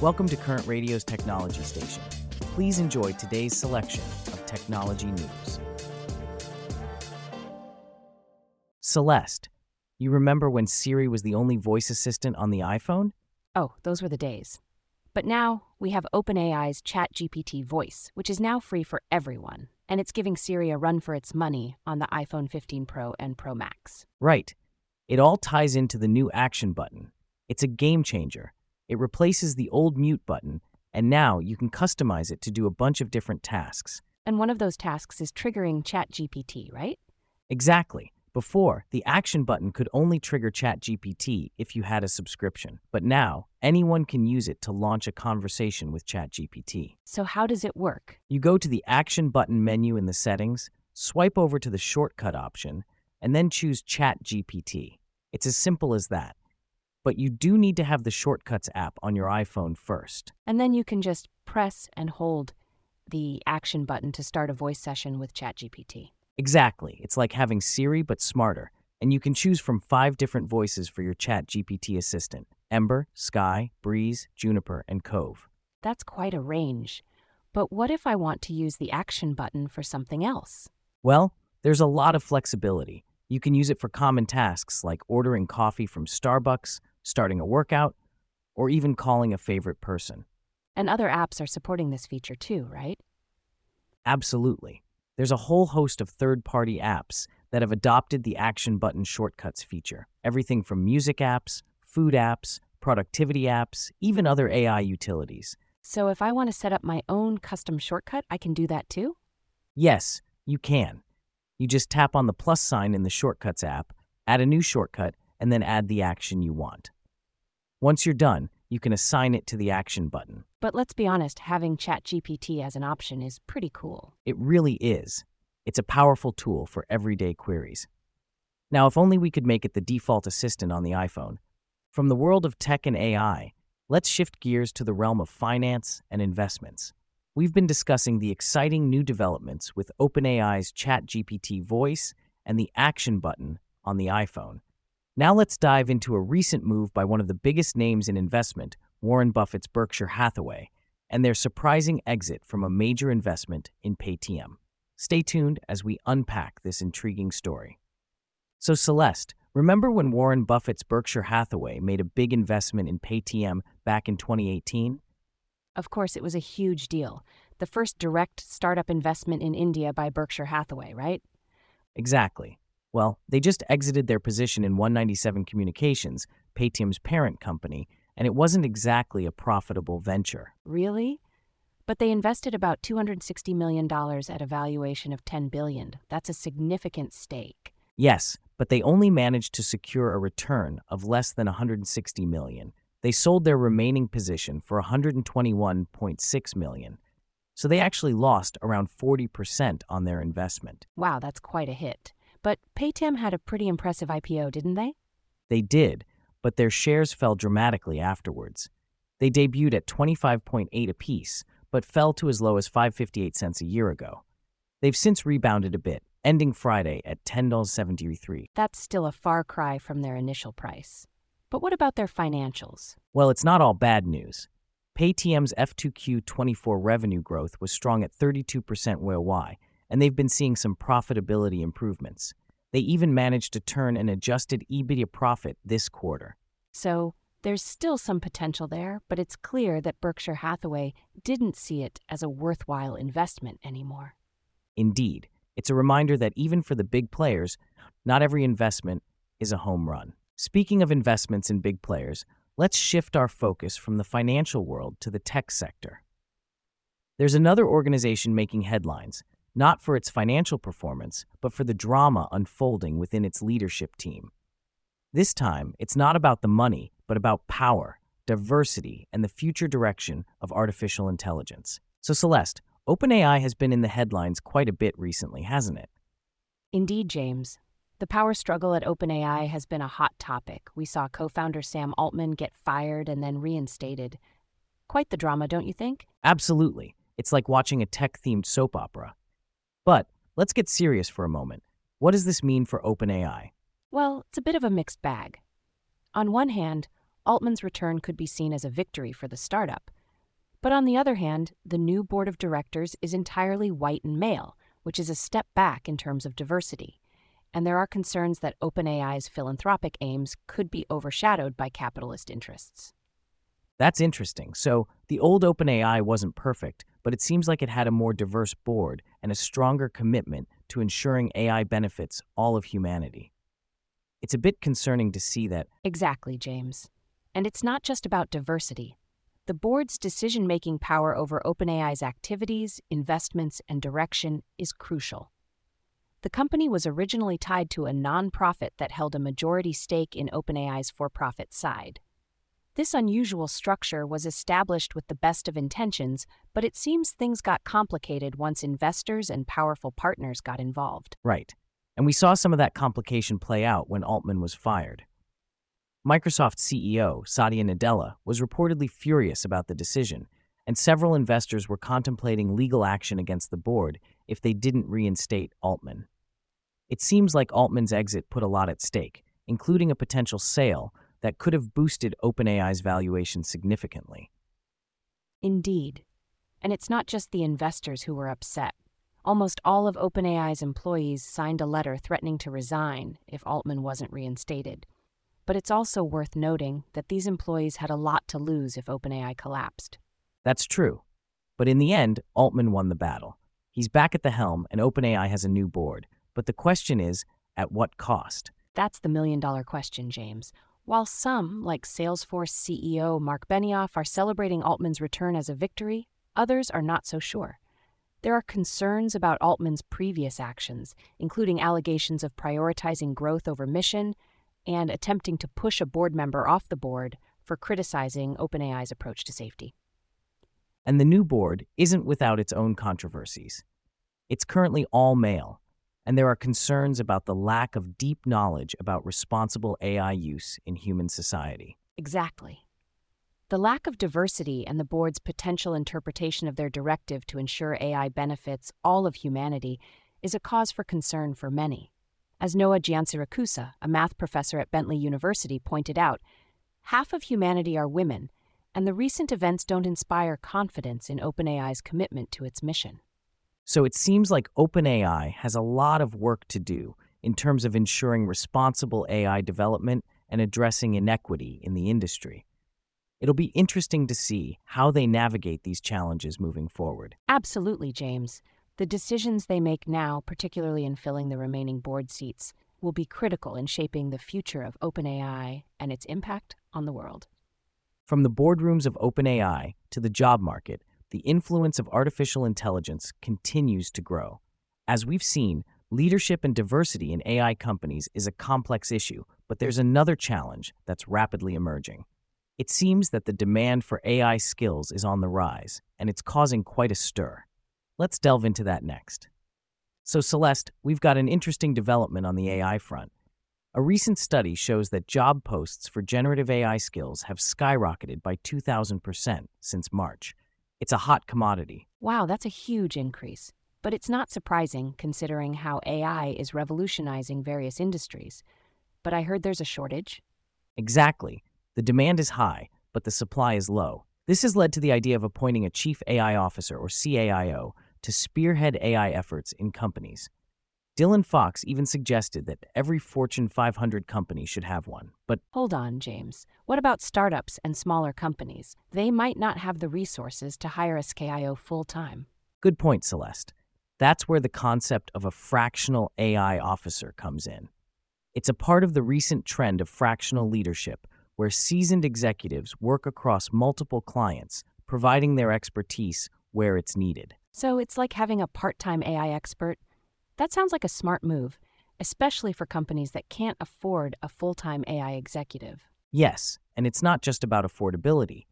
Welcome to Current Radio's Technology Station. Please enjoy today's selection of technology news. Celeste, you remember when Siri was the only voice assistant on the iPhone? Oh, those were the days. But now we have OpenAI's ChatGPT voice, which is now free for everyone, and it's giving Siri a run for its money on the iPhone 15 Pro and Pro Max. Right. It all ties into the new action button. It's a game changer. It replaces the old mute button, and now you can customize it to do a bunch of different tasks. And one of those tasks is triggering ChatGPT, right? Exactly. Before, the action button could only trigger ChatGPT if you had a subscription, but now anyone can use it to launch a conversation with ChatGPT. So, how does it work? You go to the action button menu in the settings, swipe over to the shortcut option, and then choose ChatGPT. It's as simple as that. But you do need to have the Shortcuts app on your iPhone first. And then you can just press and hold the action button to start a voice session with ChatGPT. Exactly. It's like having Siri, but smarter. And you can choose from five different voices for your ChatGPT assistant Ember, Sky, Breeze, Juniper, and Cove. That's quite a range. But what if I want to use the action button for something else? Well, there's a lot of flexibility. You can use it for common tasks like ordering coffee from Starbucks, starting a workout, or even calling a favorite person. And other apps are supporting this feature too, right? Absolutely. There's a whole host of third party apps that have adopted the action button shortcuts feature. Everything from music apps, food apps, productivity apps, even other AI utilities. So if I want to set up my own custom shortcut, I can do that too? Yes, you can. You just tap on the plus sign in the Shortcuts app, add a new shortcut, and then add the action you want. Once you're done, you can assign it to the action button. But let's be honest, having ChatGPT as an option is pretty cool. It really is. It's a powerful tool for everyday queries. Now, if only we could make it the default assistant on the iPhone. From the world of tech and AI, let's shift gears to the realm of finance and investments. We've been discussing the exciting new developments with OpenAI's ChatGPT voice and the action button on the iPhone. Now let's dive into a recent move by one of the biggest names in investment, Warren Buffett's Berkshire Hathaway, and their surprising exit from a major investment in Paytm. Stay tuned as we unpack this intriguing story. So, Celeste, remember when Warren Buffett's Berkshire Hathaway made a big investment in Paytm back in 2018? Of course, it was a huge deal. The first direct startup investment in India by Berkshire Hathaway, right? Exactly. Well, they just exited their position in One 97 Communications, Paytm's parent company, and it wasn't exactly a profitable venture. Really? But they invested about $260 million at a valuation of 10 billion. That's a significant stake. Yes, but they only managed to secure a return of less than 160 million. They sold their remaining position for 121.6 million. So they actually lost around 40% on their investment. Wow, that's quite a hit. But Paytm had a pretty impressive IPO, didn't they? They did, but their shares fell dramatically afterwards. They debuted at 25.8 apiece, but fell to as low as 558 cents a year ago. They've since rebounded a bit, ending Friday at $10.73. That's still a far cry from their initial price. But what about their financials? Well, it's not all bad news. Paytm's F2Q24 revenue growth was strong at 32% YOY, and they've been seeing some profitability improvements. They even managed to turn an adjusted EBITDA profit this quarter. So, there's still some potential there, but it's clear that Berkshire Hathaway didn't see it as a worthwhile investment anymore. Indeed, it's a reminder that even for the big players, not every investment is a home run. Speaking of investments in big players, let's shift our focus from the financial world to the tech sector. There's another organization making headlines, not for its financial performance, but for the drama unfolding within its leadership team. This time, it's not about the money, but about power, diversity, and the future direction of artificial intelligence. So, Celeste, OpenAI has been in the headlines quite a bit recently, hasn't it? Indeed, James. The power struggle at OpenAI has been a hot topic. We saw co founder Sam Altman get fired and then reinstated. Quite the drama, don't you think? Absolutely. It's like watching a tech themed soap opera. But let's get serious for a moment. What does this mean for OpenAI? Well, it's a bit of a mixed bag. On one hand, Altman's return could be seen as a victory for the startup. But on the other hand, the new board of directors is entirely white and male, which is a step back in terms of diversity. And there are concerns that OpenAI's philanthropic aims could be overshadowed by capitalist interests. That's interesting. So, the old OpenAI wasn't perfect, but it seems like it had a more diverse board and a stronger commitment to ensuring AI benefits all of humanity. It's a bit concerning to see that. Exactly, James. And it's not just about diversity. The board's decision making power over OpenAI's activities, investments, and direction is crucial. The company was originally tied to a nonprofit that held a majority stake in OpenAI's for profit side. This unusual structure was established with the best of intentions, but it seems things got complicated once investors and powerful partners got involved. Right. And we saw some of that complication play out when Altman was fired. Microsoft CEO Satya Nadella was reportedly furious about the decision, and several investors were contemplating legal action against the board if they didn't reinstate Altman. It seems like Altman's exit put a lot at stake, including a potential sale that could have boosted OpenAI's valuation significantly. Indeed. And it's not just the investors who were upset. Almost all of OpenAI's employees signed a letter threatening to resign if Altman wasn't reinstated. But it's also worth noting that these employees had a lot to lose if OpenAI collapsed. That's true. But in the end, Altman won the battle. He's back at the helm, and OpenAI has a new board. But the question is at what cost? That's the million dollar question, James. While some, like Salesforce CEO Marc Benioff, are celebrating Altman's return as a victory, others are not so sure. There are concerns about Altman's previous actions, including allegations of prioritizing growth over mission and attempting to push a board member off the board for criticizing OpenAI's approach to safety. And the new board isn't without its own controversies. It's currently all male, and there are concerns about the lack of deep knowledge about responsible AI use in human society. Exactly. The lack of diversity and the board's potential interpretation of their directive to ensure AI benefits all of humanity is a cause for concern for many. As Noah Giansiracusa, a math professor at Bentley University, pointed out, half of humanity are women, and the recent events don't inspire confidence in OpenAI's commitment to its mission. So it seems like OpenAI has a lot of work to do in terms of ensuring responsible AI development and addressing inequity in the industry. It'll be interesting to see how they navigate these challenges moving forward. Absolutely, James. The decisions they make now, particularly in filling the remaining board seats, will be critical in shaping the future of OpenAI and its impact on the world. From the boardrooms of OpenAI to the job market, the influence of artificial intelligence continues to grow. As we've seen, leadership and diversity in AI companies is a complex issue, but there's another challenge that's rapidly emerging. It seems that the demand for AI skills is on the rise, and it's causing quite a stir. Let's delve into that next. So, Celeste, we've got an interesting development on the AI front. A recent study shows that job posts for generative AI skills have skyrocketed by 2,000% since March. It's a hot commodity. Wow, that's a huge increase. But it's not surprising considering how AI is revolutionizing various industries. But I heard there's a shortage. Exactly. The demand is high, but the supply is low. This has led to the idea of appointing a chief AI officer, or CAIO, to spearhead AI efforts in companies. Dylan Fox even suggested that every Fortune 500 company should have one. But hold on, James. What about startups and smaller companies? They might not have the resources to hire a CAIO full time. Good point, Celeste. That's where the concept of a fractional AI officer comes in. It's a part of the recent trend of fractional leadership, where seasoned executives work across multiple clients, providing their expertise where it's needed. So it's like having a part time AI expert that sounds like a smart move, especially for companies that can't afford a full time AI executive. Yes, and it's not just about affordability.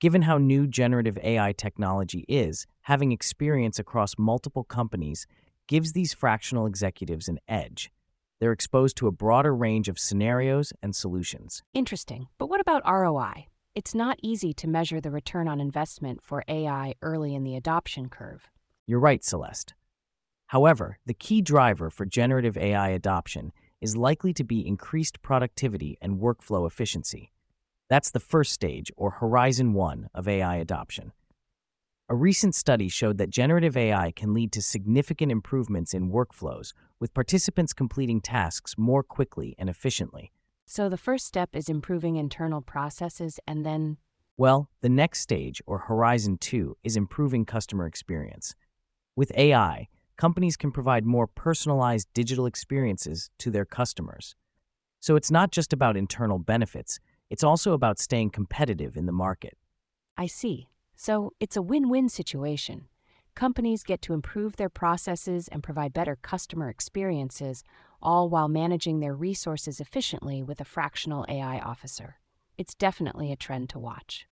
Given how new generative AI technology is, having experience across multiple companies gives these fractional executives an edge. They're exposed to a broader range of scenarios and solutions. Interesting. But what about ROI? It's not easy to measure the return on investment for AI early in the adoption curve. You're right, Celeste. However, the key driver for generative AI adoption is likely to be increased productivity and workflow efficiency. That's the first stage, or Horizon 1, of AI adoption. A recent study showed that generative AI can lead to significant improvements in workflows, with participants completing tasks more quickly and efficiently. So the first step is improving internal processes and then. Well, the next stage, or Horizon 2, is improving customer experience. With AI, companies can provide more personalized digital experiences to their customers. So it's not just about internal benefits, it's also about staying competitive in the market. I see. So it's a win win situation. Companies get to improve their processes and provide better customer experiences, all while managing their resources efficiently with a fractional AI officer. It's definitely a trend to watch.